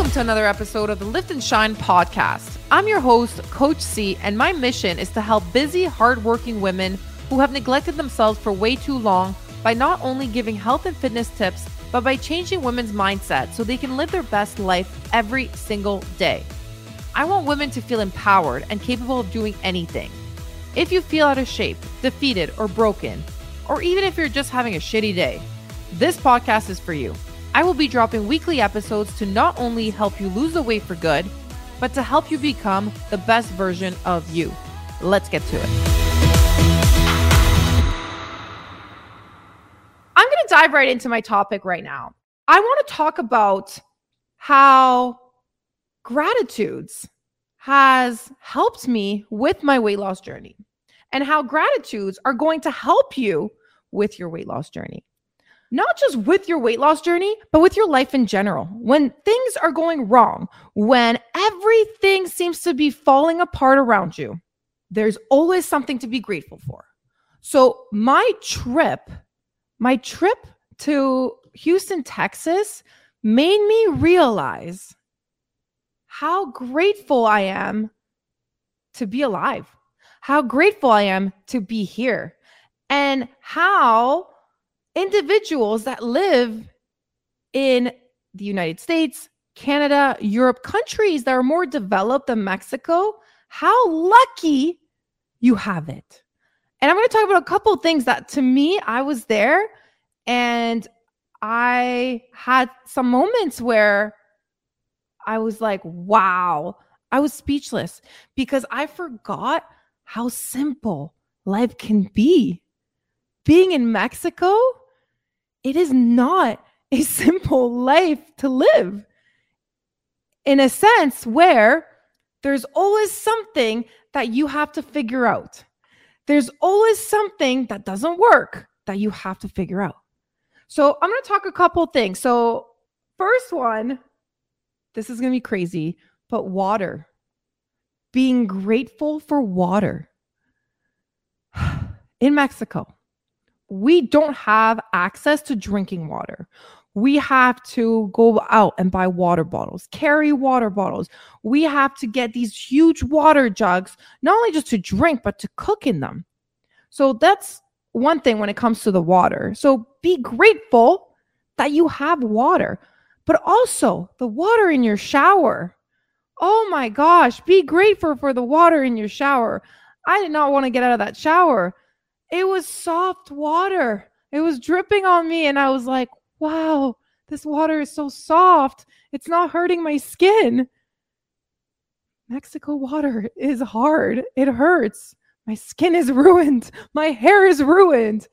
Welcome to another episode of the Lift and Shine podcast. I'm your host, Coach C, and my mission is to help busy, hardworking women who have neglected themselves for way too long by not only giving health and fitness tips, but by changing women's mindset so they can live their best life every single day. I want women to feel empowered and capable of doing anything. If you feel out of shape, defeated, or broken, or even if you're just having a shitty day, this podcast is for you. I will be dropping weekly episodes to not only help you lose the weight for good, but to help you become the best version of you. Let's get to it. I'm going to dive right into my topic right now. I want to talk about how gratitudes has helped me with my weight loss journey and how gratitudes are going to help you with your weight loss journey not just with your weight loss journey, but with your life in general. When things are going wrong, when everything seems to be falling apart around you, there's always something to be grateful for. So, my trip, my trip to Houston, Texas, made me realize how grateful I am to be alive, how grateful I am to be here, and how individuals that live in the United States, Canada, Europe, countries that are more developed than Mexico, how lucky you have it. And I'm going to talk about a couple things that to me, I was there and I had some moments where I was like, wow, I was speechless because I forgot how simple life can be. Being in Mexico, it is not a simple life to live in a sense where there's always something that you have to figure out. There's always something that doesn't work that you have to figure out. So, I'm going to talk a couple things. So, first one, this is going to be crazy, but water. Being grateful for water. In Mexico, we don't have access to drinking water. We have to go out and buy water bottles, carry water bottles. We have to get these huge water jugs, not only just to drink, but to cook in them. So that's one thing when it comes to the water. So be grateful that you have water, but also the water in your shower. Oh my gosh, be grateful for the water in your shower. I did not want to get out of that shower it was soft water. It was dripping on me. And I was like, wow, this water is so soft. It's not hurting my skin. Mexico water is hard. It hurts. My skin is ruined. My hair is ruined.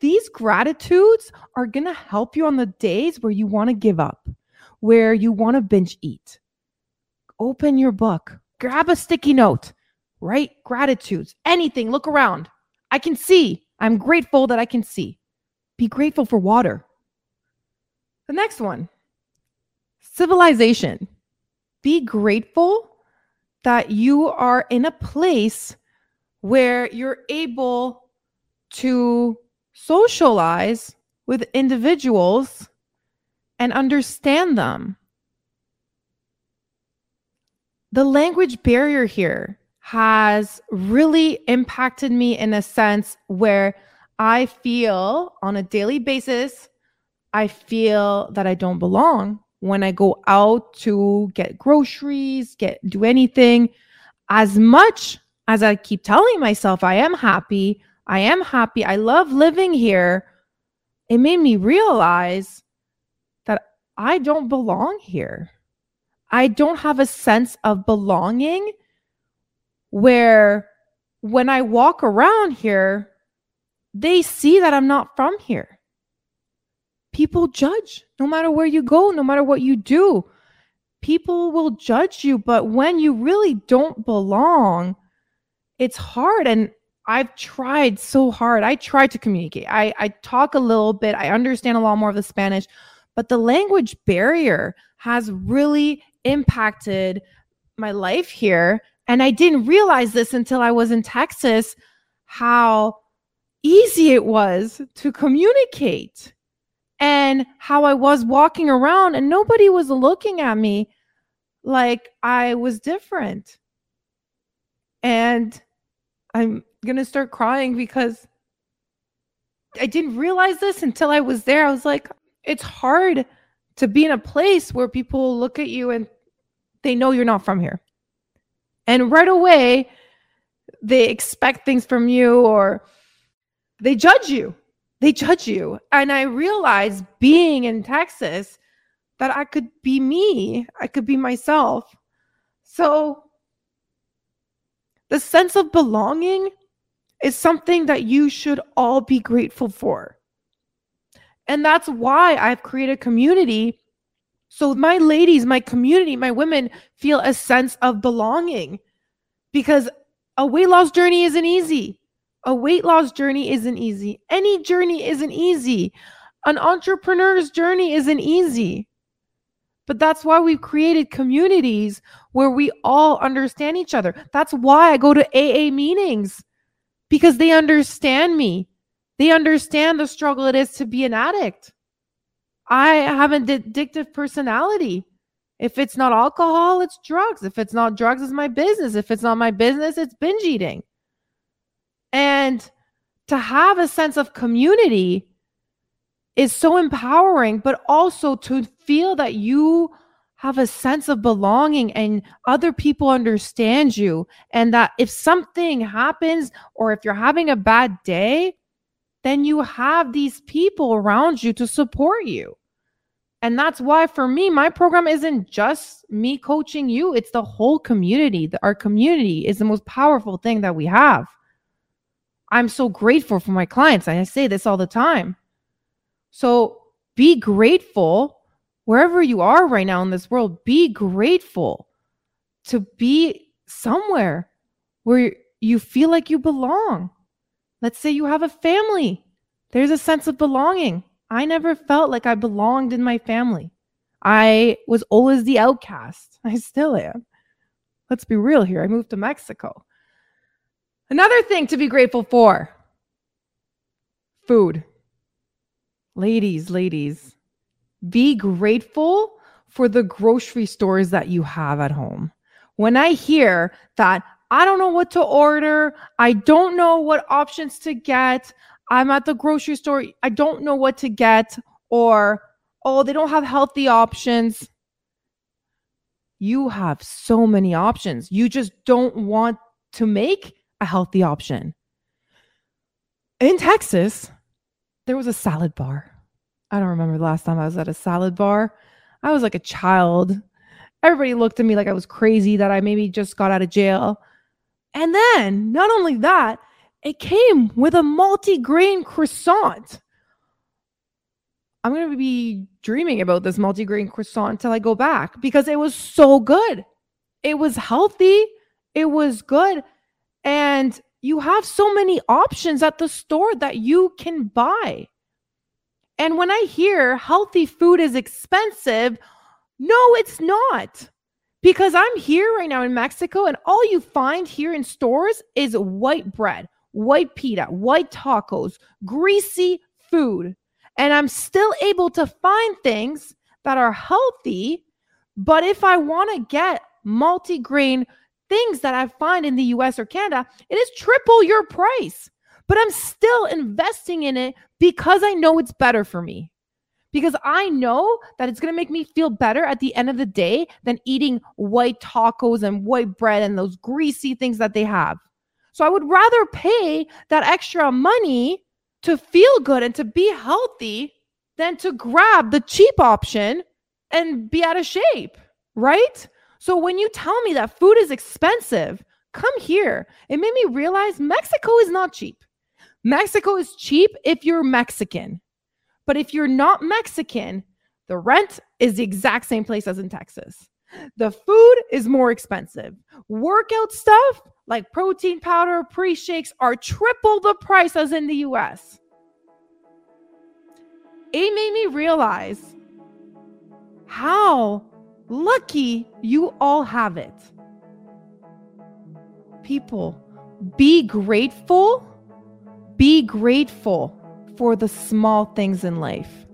These gratitudes are going to help you on the days where you want to give up, where you want to binge eat. Open your book, grab a sticky note, write gratitudes, anything, look around. I can see. I'm grateful that I can see. Be grateful for water. The next one civilization. Be grateful that you are in a place where you're able to socialize with individuals and understand them. The language barrier here has really impacted me in a sense where I feel on a daily basis, I feel that I don't belong when I go out to get groceries, get do anything. As much as I keep telling myself I am happy, I am happy, I love living here, it made me realize that I don't belong here. I don't have a sense of belonging where when I walk around here, they see that I'm not from here. People judge no matter where you go, no matter what you do. People will judge you, but when you really don't belong, it's hard. And I've tried so hard. I tried to communicate. I, I talk a little bit, I understand a lot more of the Spanish, but the language barrier has really impacted my life here and I didn't realize this until I was in Texas how easy it was to communicate. and how I was walking around and nobody was looking at me like I was different. And I'm going to start crying because I didn't realize this until I was there. I was like, it's hard to be in a place where people look at you and they know you're not from here. And right away, they expect things from you or they judge you. They judge you. And I realized being in Texas that I could be me, I could be myself. So the sense of belonging is something that you should all be grateful for. And that's why I've created a community. So my ladies, my community, my women feel a sense of belonging because a weight loss journey isn't easy. A weight loss journey isn't easy. Any journey isn't easy. An entrepreneur's journey isn't easy. But that's why we've created communities where we all understand each other. That's why I go to AA meetings because they understand me. They understand the struggle it is to be an addict. I have an addictive personality. If it's not alcohol, it's drugs. If it's not drugs, it's my business. If it's not my business, it's binge eating. And to have a sense of community is so empowering, but also to feel that you have a sense of belonging and other people understand you. And that if something happens or if you're having a bad day, then you have these people around you to support you. And that's why for me, my program isn't just me coaching you, it's the whole community. Our community is the most powerful thing that we have. I'm so grateful for my clients. I say this all the time. So be grateful wherever you are right now in this world. Be grateful to be somewhere where you feel like you belong. Let's say you have a family, there's a sense of belonging. I never felt like I belonged in my family. I was always the outcast. I still am. Let's be real here. I moved to Mexico. Another thing to be grateful for food. Ladies, ladies, be grateful for the grocery stores that you have at home. When I hear that I don't know what to order, I don't know what options to get, I'm at the grocery store, I don't know what to get, or oh, they don't have healthy options. You have so many options. You just don't want to make a healthy option. In Texas, there was a salad bar. I don't remember the last time I was at a salad bar. I was like a child. Everybody looked at me like I was crazy that I maybe just got out of jail. And then, not only that, it came with a multi-grain croissant. I'm going to be dreaming about this multi-grain croissant until I go back because it was so good. It was healthy, it was good, and you have so many options at the store that you can buy. And when I hear healthy food is expensive, no, it's not. Because I'm here right now in Mexico, and all you find here in stores is white bread, white pita, white tacos, greasy food. And I'm still able to find things that are healthy. But if I want to get multi-grain things that I find in the US or Canada, it is triple your price. But I'm still investing in it because I know it's better for me. Because I know that it's going to make me feel better at the end of the day than eating white tacos and white bread and those greasy things that they have. So I would rather pay that extra money to feel good and to be healthy than to grab the cheap option and be out of shape, right? So when you tell me that food is expensive, come here. It made me realize Mexico is not cheap. Mexico is cheap if you're Mexican. But if you're not Mexican, the rent is the exact same place as in Texas. The food is more expensive. Workout stuff like protein powder, pre shakes are triple the price as in the US. It made me realize how Lucky you all have it. People, be grateful. Be grateful for the small things in life.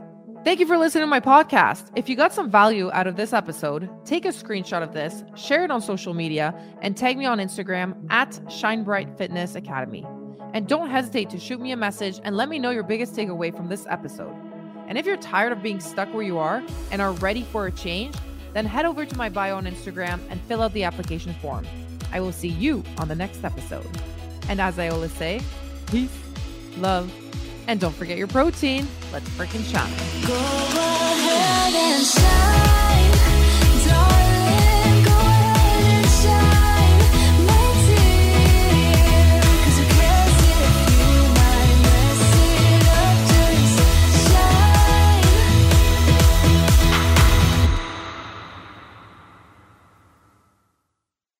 Thank you for listening to my podcast. If you got some value out of this episode, take a screenshot of this, share it on social media, and tag me on Instagram at Shine Bright Fitness Academy. And don't hesitate to shoot me a message and let me know your biggest takeaway from this episode. And if you're tired of being stuck where you are and are ready for a change, then head over to my bio on Instagram and fill out the application form. I will see you on the next episode. And as I always say, peace, love, and don't forget your protein. Let's freaking shine.